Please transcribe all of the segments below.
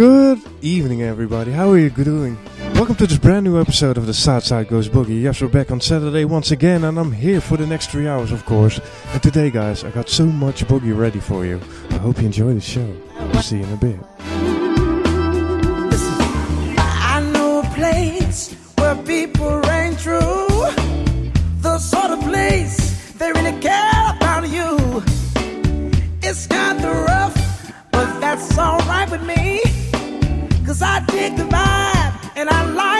Good evening, everybody. How are you doing? Welcome to this brand new episode of the Southside Goes Boogie. Yes, we're back on Saturday once again, and I'm here for the next three hours, of course. And today, guys, I got so much boogie ready for you. I hope you enjoy the show. We'll see you in a bit. I know a place where people rain through. The sort of place they really care about you. It's kind of rough, but that's alright with me. Cause I dig the vibe and I like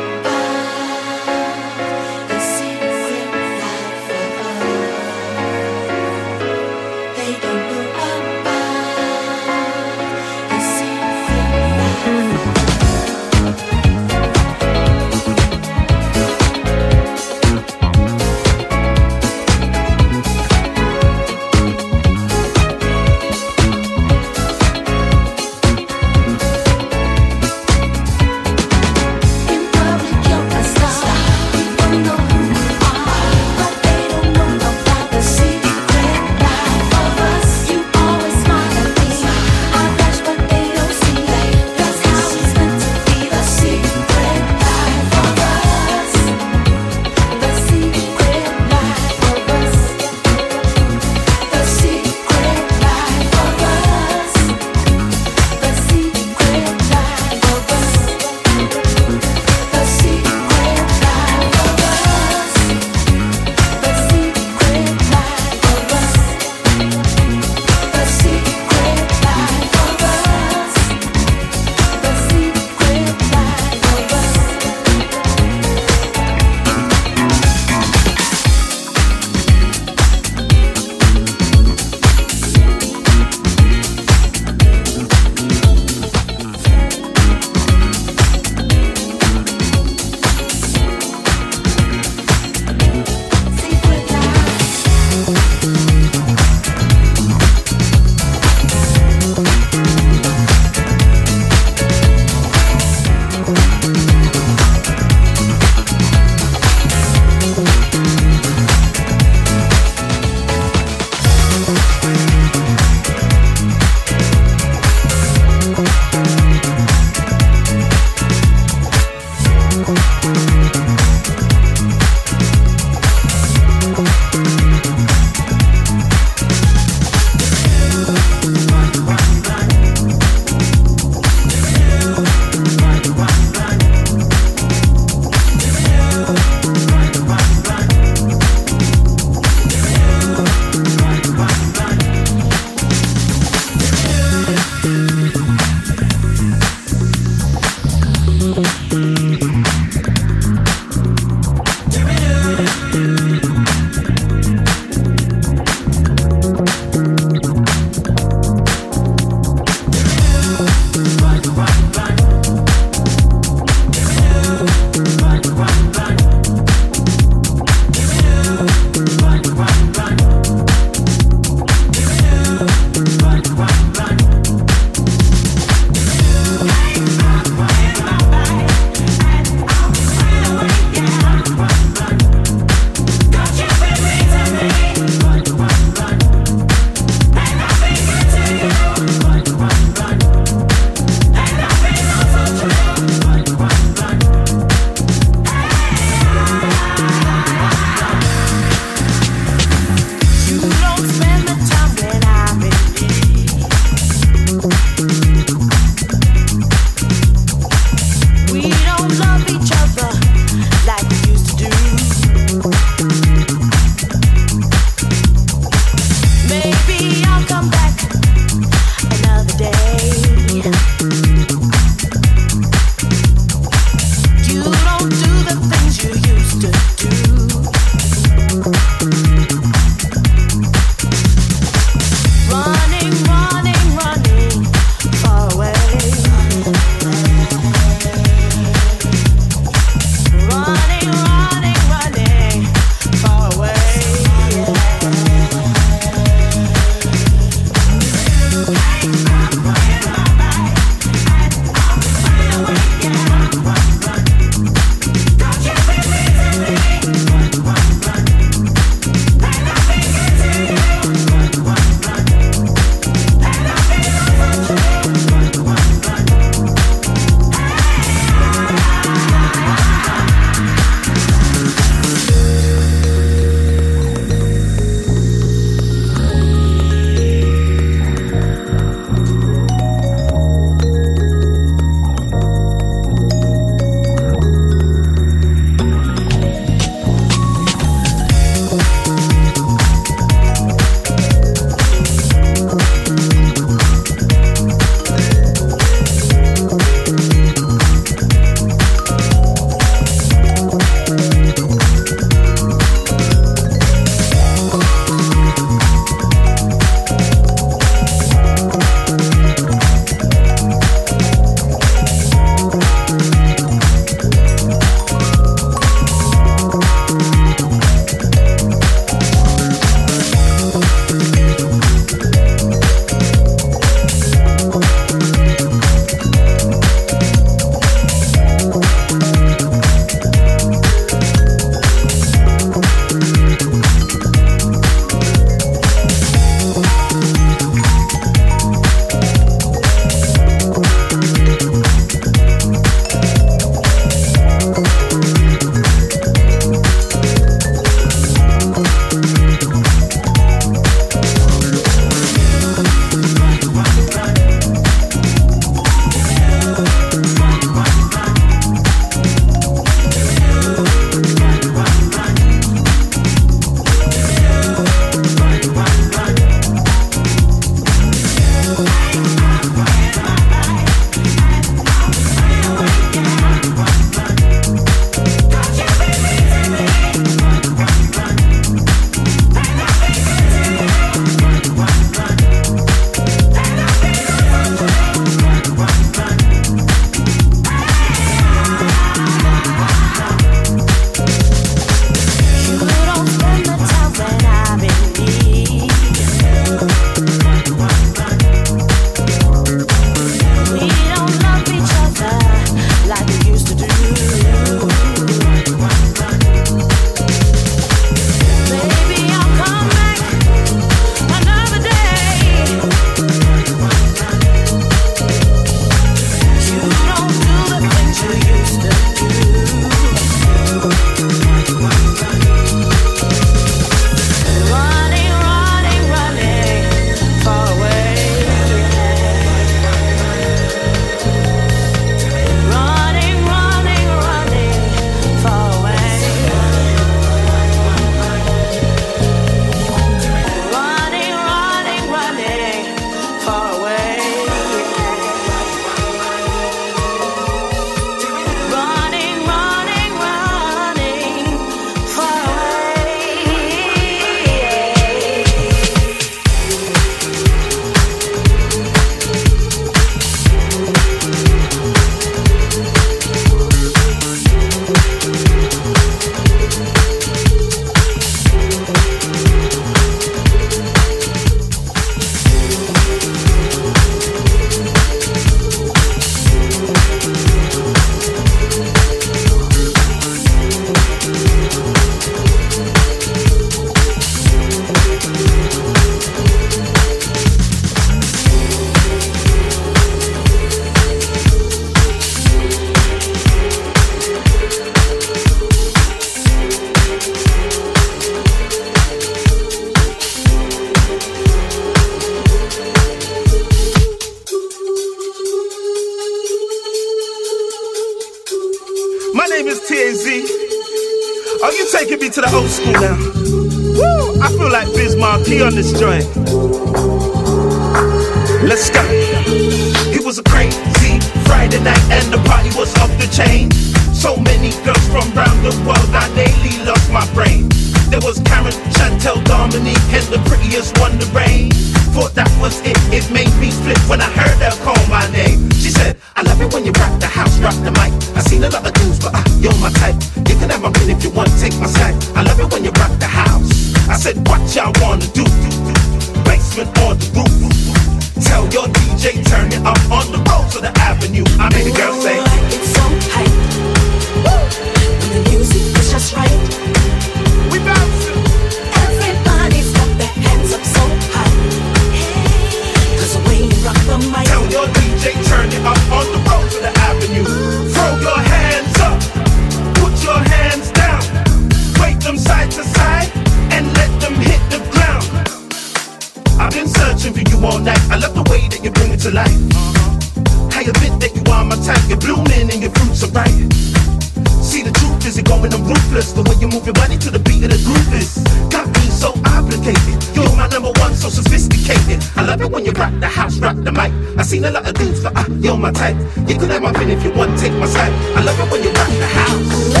seen a lot of dudes, but uh, you're my type. You could have my pin if you want, take my side. I love it when you rock the house.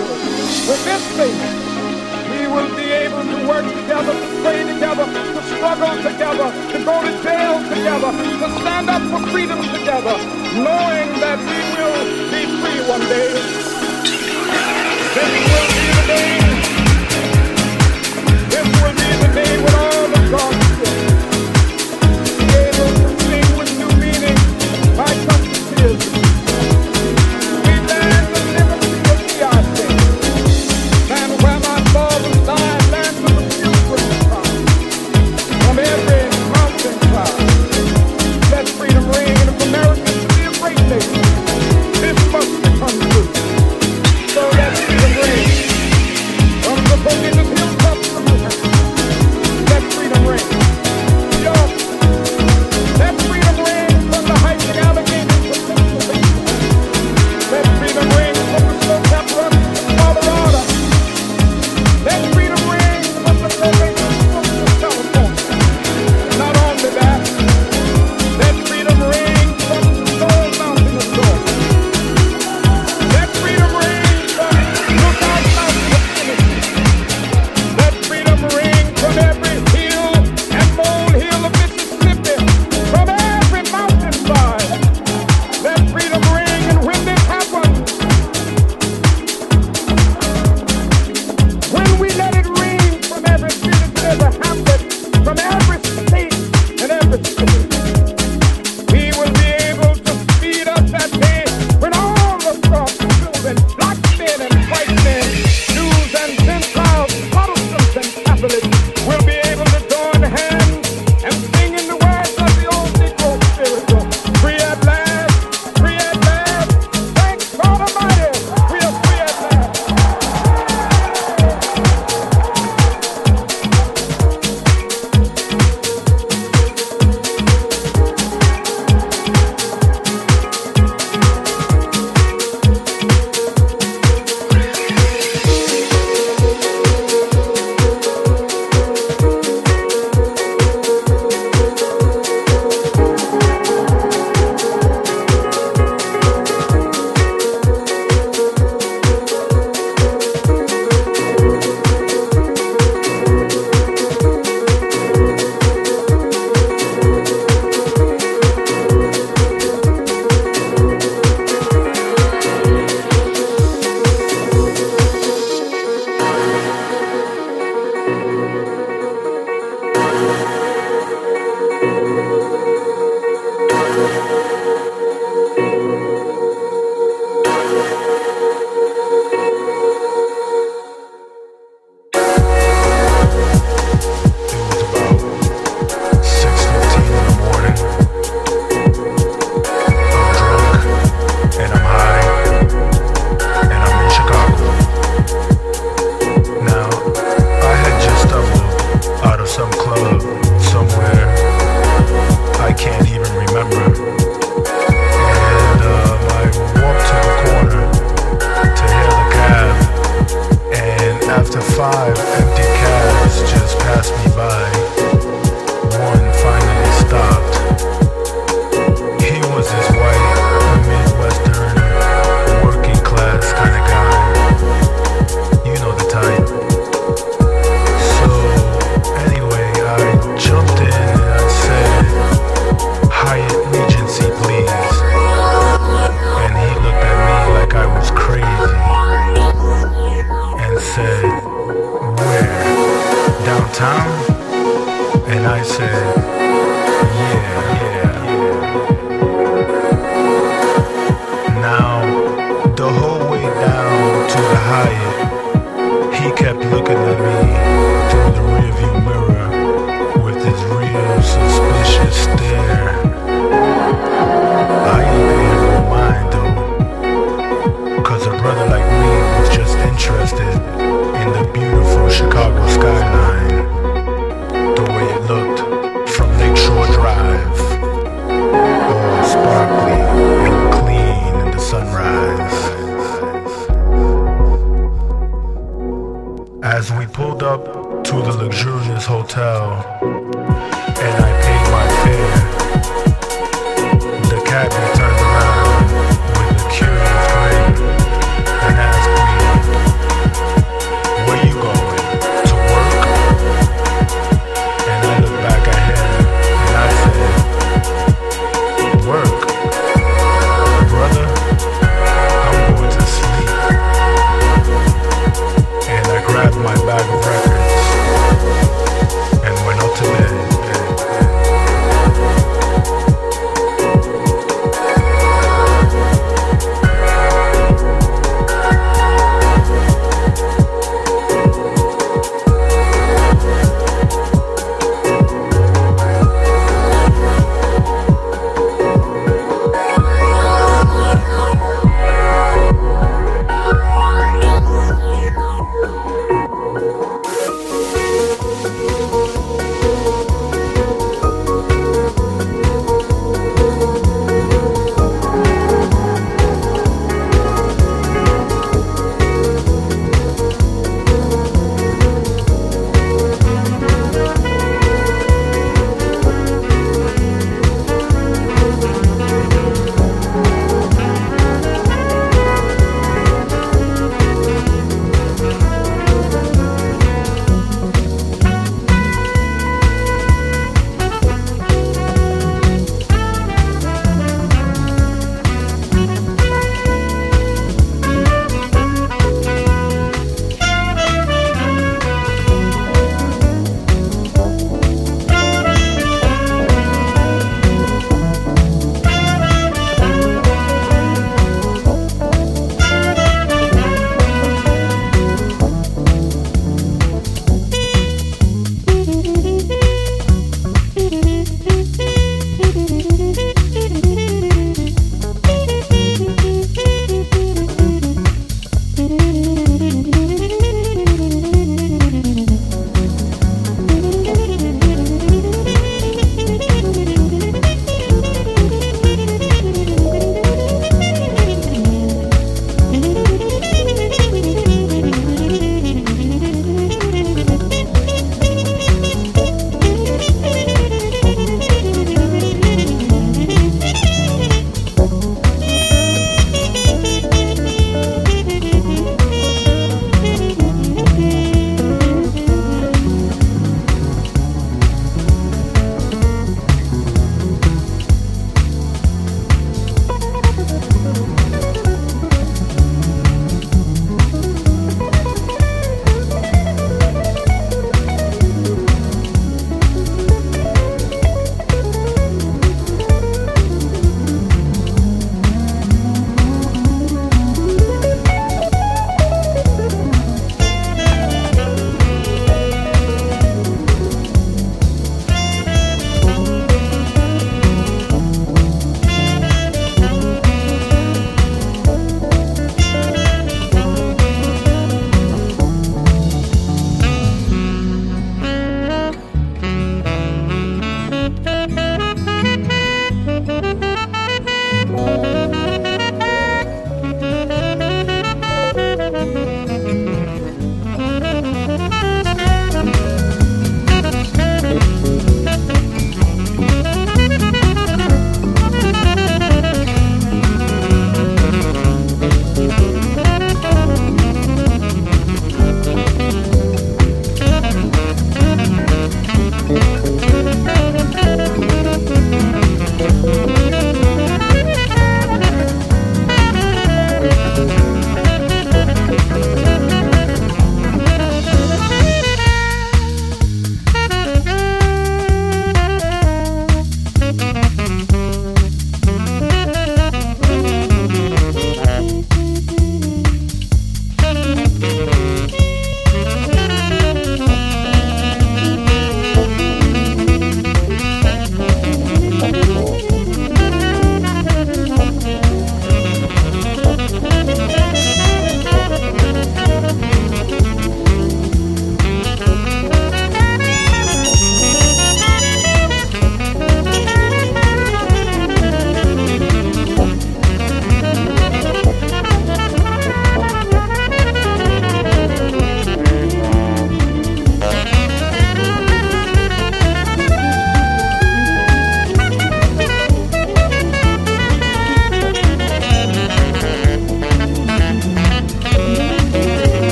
good. With this faith, we will be able to work together, to pray together, to struggle together, to go to jail together, to stand up for freedom together, knowing that we will be free one day. This will be the day. This will be the day when all the God